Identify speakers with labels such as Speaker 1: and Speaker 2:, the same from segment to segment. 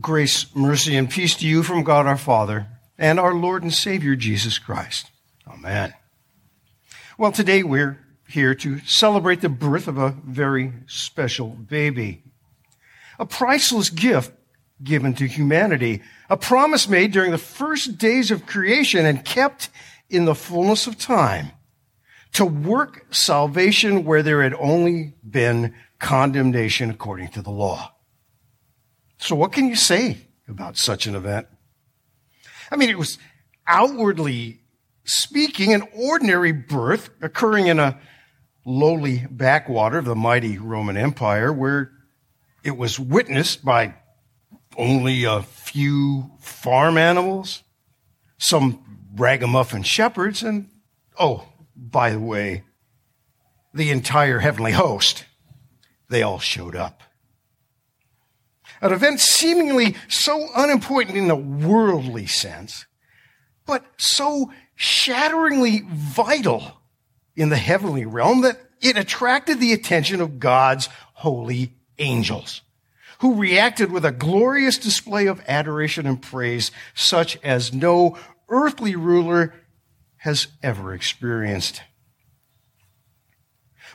Speaker 1: Grace, mercy, and peace to you from God our Father and our Lord and Savior Jesus Christ. Amen. Well, today we're here to celebrate the birth of a very special baby. A priceless gift given to humanity. A promise made during the first days of creation and kept in the fullness of time to work salvation where there had only been condemnation according to the law. So what can you say about such an event? I mean, it was outwardly speaking an ordinary birth occurring in a lowly backwater of the mighty Roman Empire where it was witnessed by only a few farm animals, some ragamuffin shepherds, and, oh, by the way, the entire heavenly host. They all showed up an event seemingly so unimportant in the worldly sense, but so shatteringly vital in the heavenly realm that it attracted the attention of God's holy angels, who reacted with a glorious display of adoration and praise such as no earthly ruler has ever experienced.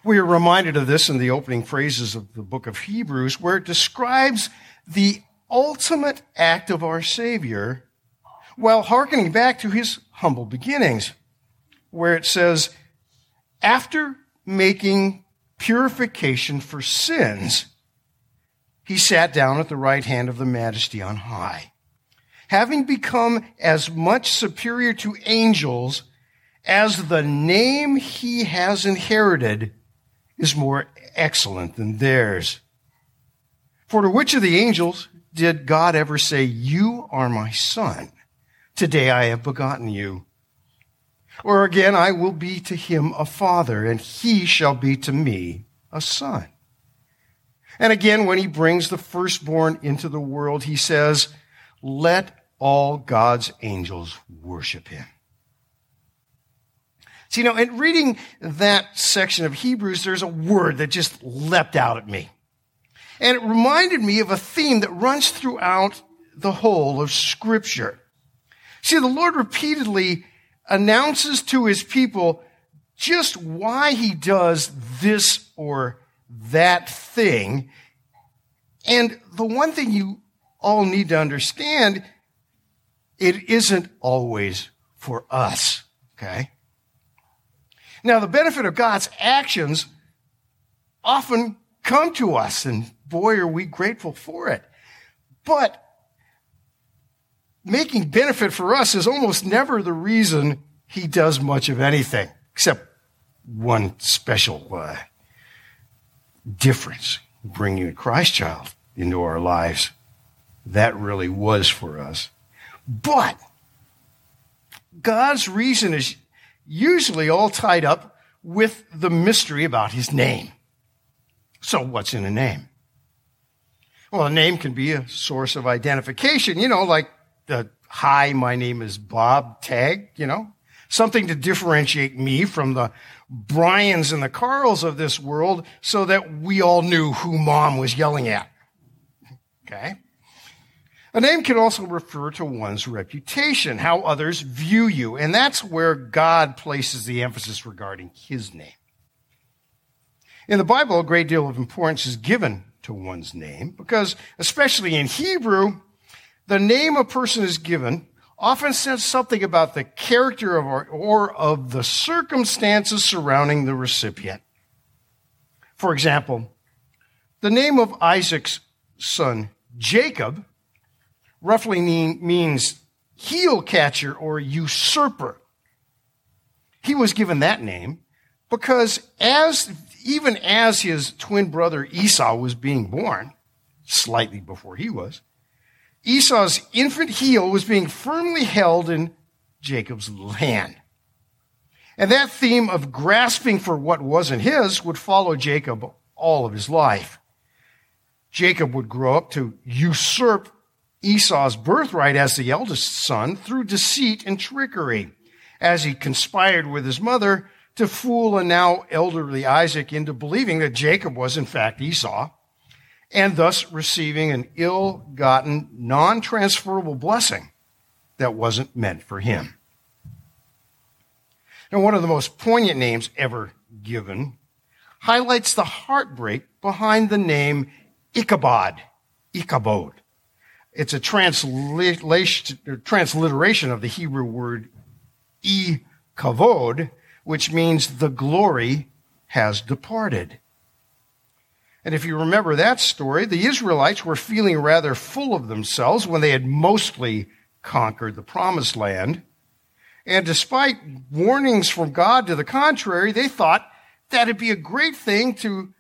Speaker 1: We are reminded of this in the opening phrases of the book of Hebrews, where it describes the ultimate act of our Savior while hearkening back to his humble beginnings, where it says, after making purification for sins, he sat down at the right hand of the majesty on high. Having become as much superior to angels as the name he has inherited is more excellent than theirs. For to which of the angels did God ever say, You are my son? Today I have begotten you. Or again, I will be to him a father, and he shall be to me a son. And again, when he brings the firstborn into the world, he says, Let all God's angels worship him. See, now, in reading that section of Hebrews, there's a word that just leapt out at me. And it reminded me of a theme that runs throughout the whole of scripture. See, the Lord repeatedly announces to his people just why he does this or that thing. And the one thing you all need to understand, it isn't always for us. Okay. Now, the benefit of God's actions often come to us and boy, are we grateful for it. But making benefit for us is almost never the reason he does much of anything, except one special uh, difference bringing a Christ child into our lives. That really was for us. But God's reason is usually all tied up with the mystery about his name. So what's in a name? Well, a name can be a source of identification, you know, like the hi, my name is Bob tag, you know, something to differentiate me from the Brians and the Carls of this world so that we all knew who mom was yelling at. Okay. A name can also refer to one's reputation, how others view you, and that's where God places the emphasis regarding his name. In the Bible, a great deal of importance is given to one's name because, especially in Hebrew, the name a person is given often says something about the character of our, or of the circumstances surrounding the recipient. For example, the name of Isaac's son, Jacob, roughly mean, means heel catcher or usurper. He was given that name because as even as his twin brother Esau was being born, slightly before he was, Esau's infant heel was being firmly held in Jacob's hand. And that theme of grasping for what wasn't his would follow Jacob all of his life. Jacob would grow up to usurp Esau's birthright as the eldest son through deceit and trickery as he conspired with his mother to fool a now elderly Isaac into believing that Jacob was in fact Esau. and thus receiving an ill gotten, non transferable blessing that wasn't meant for him. Now, one of the most poignant names ever given highlights the heartbreak behind the name Ichabod, Ichabod. It's a translation, transliteration of the Hebrew word e kavod, which means the glory has departed. And if you remember that story, the Israelites were feeling rather full of themselves when they had mostly conquered the promised land. And despite warnings from God to the contrary, they thought that it'd be a great thing to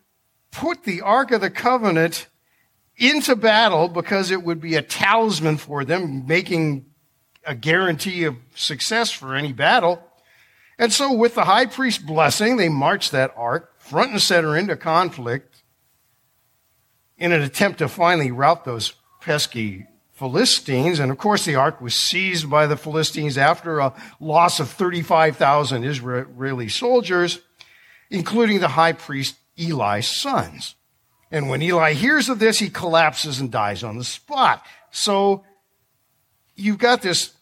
Speaker 1: put the Ark of the Covenant into battle because it would be a talisman for them, making a guarantee of success for any battle. And so, with the high priest's blessing, they marched that ark front and center into conflict in an attempt to finally rout those pesky Philistines. And of course, the ark was seized by the Philistines after a loss of 35,000 Israeli soldiers, including the high priest Eli's sons. And when Eli hears of this, he collapses and dies on the spot. So you've got this,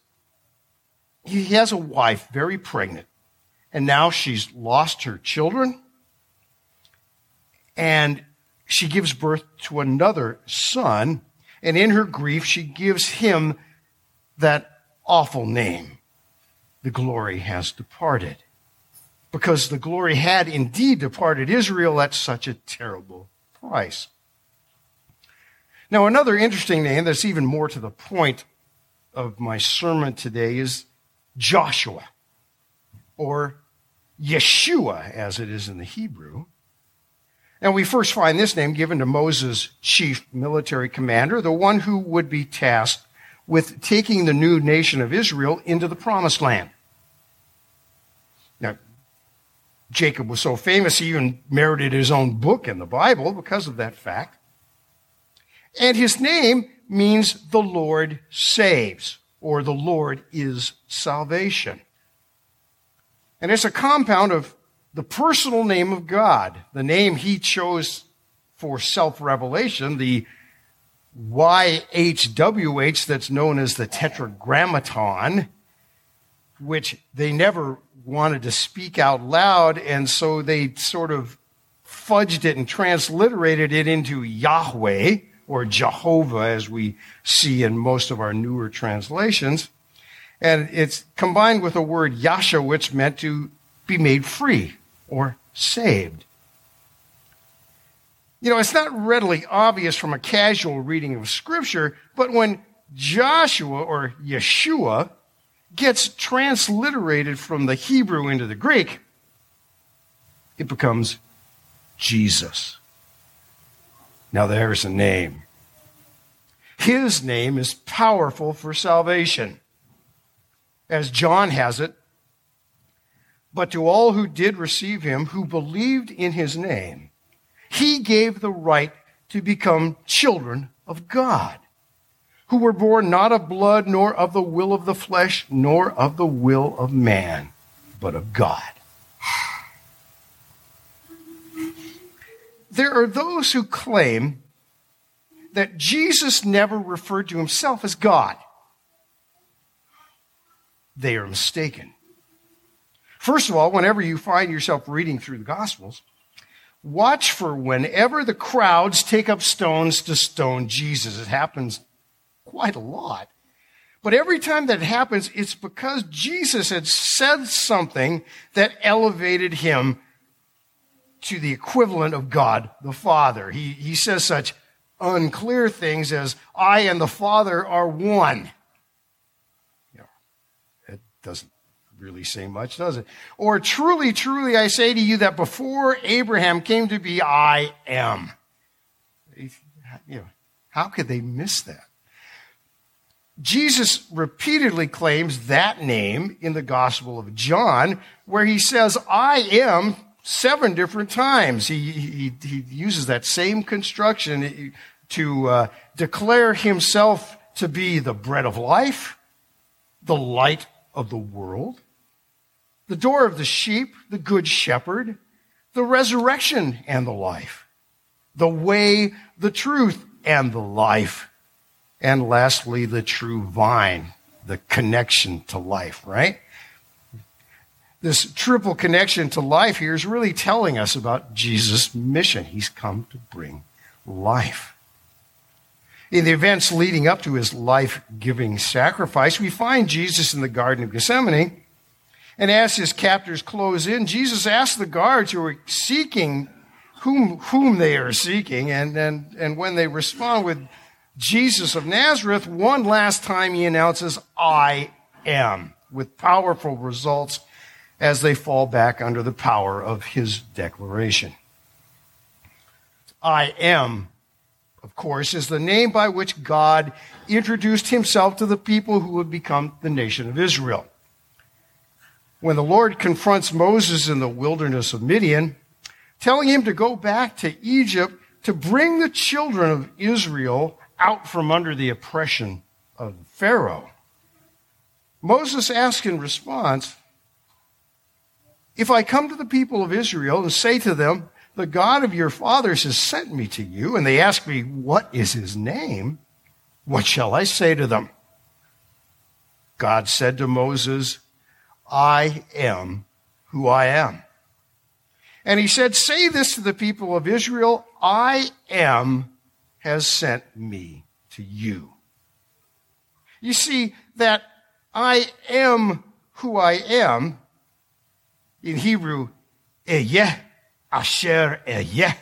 Speaker 1: he has a wife, very pregnant, and now she's lost her children, and she gives birth to another son, and in her grief, she gives him that awful name. The glory has departed. Because the glory had indeed departed Israel at such a terrible price. Now, another interesting name that's even more to the point of my sermon today is Joshua, or Yeshua, as it is in the Hebrew. And we first find this name given to Moses' chief military commander, the one who would be tasked with taking the new nation of Israel into the promised land. Now, Jacob was so famous, he even merited his own book in the Bible because of that fact. And his name means the Lord saves, or the Lord is salvation. And it's a compound of the personal name of God, the name he chose for self revelation, the YHWH that's known as the Tetragrammaton, which they never wanted to speak out loud, and so they sort of fudged it and transliterated it into Yahweh or Jehovah, as we see in most of our newer translations. And it's combined with a word Yasha, which meant to be made free or saved. You know, it's not readily obvious from a casual reading of Scripture, but when Joshua or Yeshua gets transliterated from the Hebrew into the Greek, it becomes Jesus. Now there's a name. His name is powerful for salvation. As John has it, but to all who did receive him, who believed in his name, he gave the right to become children of God who were born not of blood, nor of the will of the flesh, nor of the will of man, but of God. There are those who claim that Jesus never referred to himself as God. They are mistaken. First of all, whenever you find yourself reading through the Gospels, watch for whenever the crowds take up stones to stone Jesus. It happens quite a lot. But every time that happens, it's because Jesus had said something that elevated him to the equivalent of God the Father. He, he says such unclear things as, I and the Father are one. Doesn't really say much, does it? Or truly, truly, I say to you that before Abraham came to be, I am. You know, how could they miss that? Jesus repeatedly claims that name in the Gospel of John, where he says, I am seven different times. He, he, he uses that same construction to uh, declare himself to be the bread of life, the light of the world, the door of the sheep, the good shepherd, the resurrection and the life, the way, the truth, and the life. And lastly, the true vine, the connection to life, right? This triple connection to life here is really telling us about Jesus' mission. He's come to bring life. In the events leading up to his life giving sacrifice, we find Jesus in the Garden of Gethsemane. And as his captors close in, Jesus asks the guards who are seeking whom, whom they are seeking. And, and, and when they respond with Jesus of Nazareth, one last time he announces, I am, with powerful results as they fall back under the power of his declaration. I am course, is the name by which God introduced himself to the people who would become the nation of Israel. When the Lord confronts Moses in the wilderness of Midian, telling him to go back to Egypt to bring the children of Israel out from under the oppression of Pharaoh, Moses asks in response, If I come to the people of Israel and say to them, the God of your fathers has sent me to you, and they ask me, What is his name? What shall I say to them? God said to Moses, I am who I am. And he said, Say this to the people of Israel I am has sent me to you. You see, that I am who I am, in Hebrew, Ehyeh, Asher Ehyeh,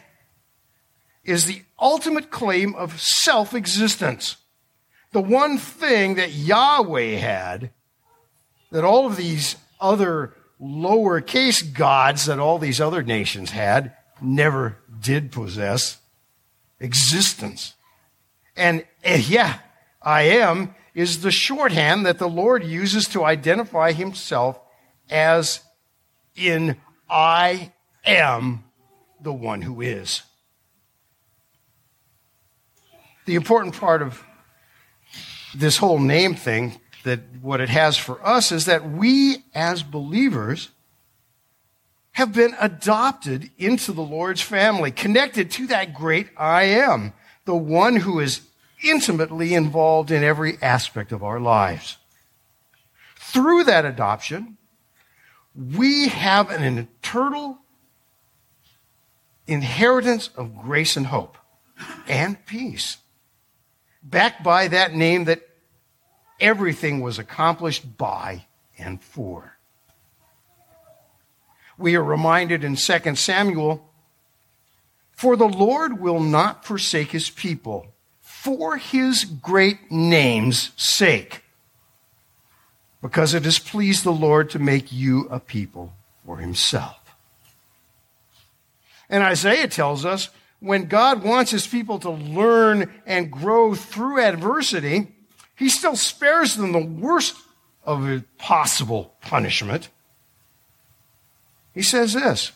Speaker 1: is the ultimate claim of self existence. The one thing that Yahweh had that all of these other lowercase gods that all these other nations had never did possess existence. And yeah, I am, is the shorthand that the Lord uses to identify himself as in I am the one who is. The important part of this whole name thing, that what it has for us is that we as believers have been adopted into the Lord's family, connected to that great I am, the one who is intimately involved in every aspect of our lives. Through that adoption, we have an eternal inheritance of grace and hope and peace, backed by that name that everything was accomplished by and for. We are reminded in 2 Samuel, for the Lord will not forsake his people for his great name's sake, because it has pleased the Lord to make you a people for himself. And Isaiah tells us when God wants his people to learn and grow through adversity, he still spares them the worst of possible punishment. He says this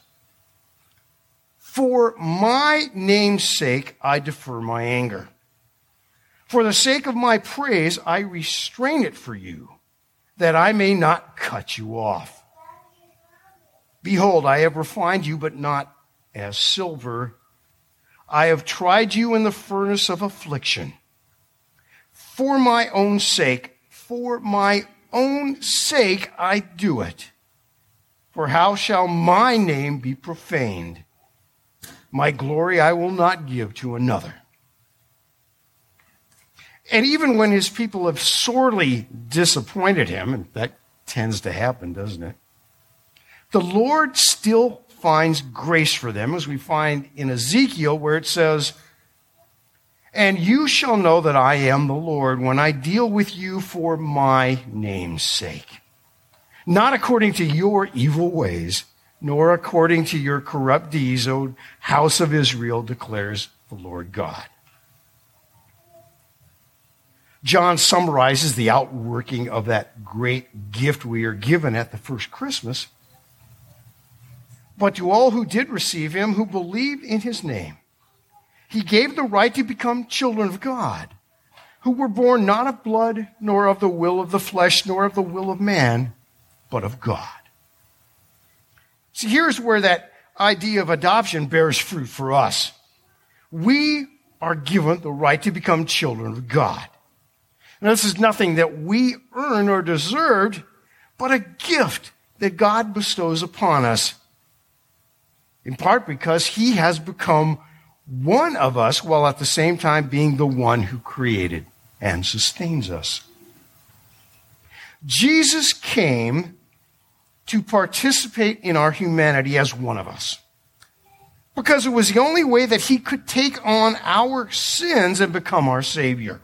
Speaker 1: For my name's sake, I defer my anger. For the sake of my praise, I restrain it for you, that I may not cut you off. Behold, I have refined you, but not as silver. I have tried you in the furnace of affliction. For my own sake, for my own sake, I do it. For how shall my name be profaned? My glory I will not give to another. And even when his people have sorely disappointed him, and that tends to happen, doesn't it? The Lord still finds grace for them, as we find in Ezekiel, where it says, And you shall know that I am the Lord when I deal with you for my name's sake. Not according to your evil ways, nor according to your corrupt deeds, O house of Israel, declares the Lord God. John summarizes the outworking of that great gift we are given at the first Christmas but to all who did receive him, who believed in his name, he gave the right to become children of God, who were born not of blood, nor of the will of the flesh, nor of the will of man, but of God. See, here's where that idea of adoption bears fruit for us. We are given the right to become children of God. Now, this is nothing that we earn or deserved, but a gift that God bestows upon us. In part because he has become one of us while at the same time being the one who created and sustains us. Jesus came to participate in our humanity as one of us because it was the only way that he could take on our sins and become our Savior.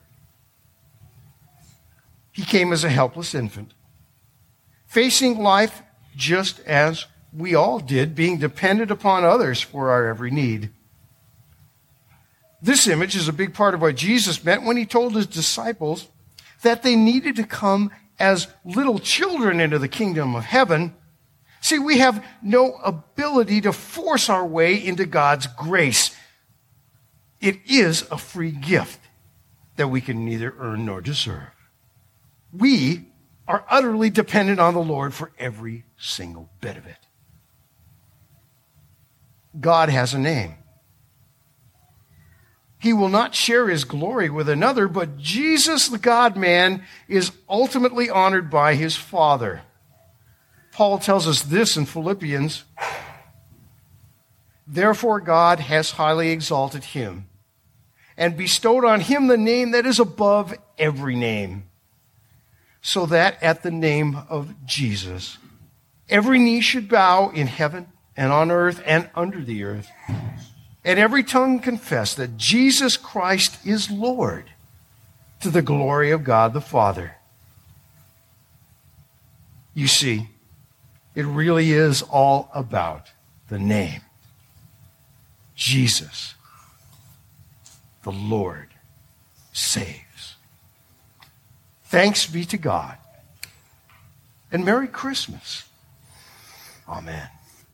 Speaker 1: He came as a helpless infant, facing life just as we all did, being dependent upon others for our every need. This image is a big part of what Jesus meant when he told his disciples that they needed to come as little children into the kingdom of heaven. See, we have no ability to force our way into God's grace. It is a free gift that we can neither earn nor deserve. We are utterly dependent on the Lord for every single bit of it. God has a name. He will not share his glory with another, but Jesus, the God man, is ultimately honored by his Father. Paul tells us this in Philippians. Therefore, God has highly exalted him and bestowed on him the name that is above every name, so that at the name of Jesus, every knee should bow in heaven and on earth and under the earth and every tongue confess that Jesus Christ is Lord to the glory of God the Father. You see, it really is all about the name Jesus, the Lord, saves. Thanks be to God. And Merry Christmas. Amen.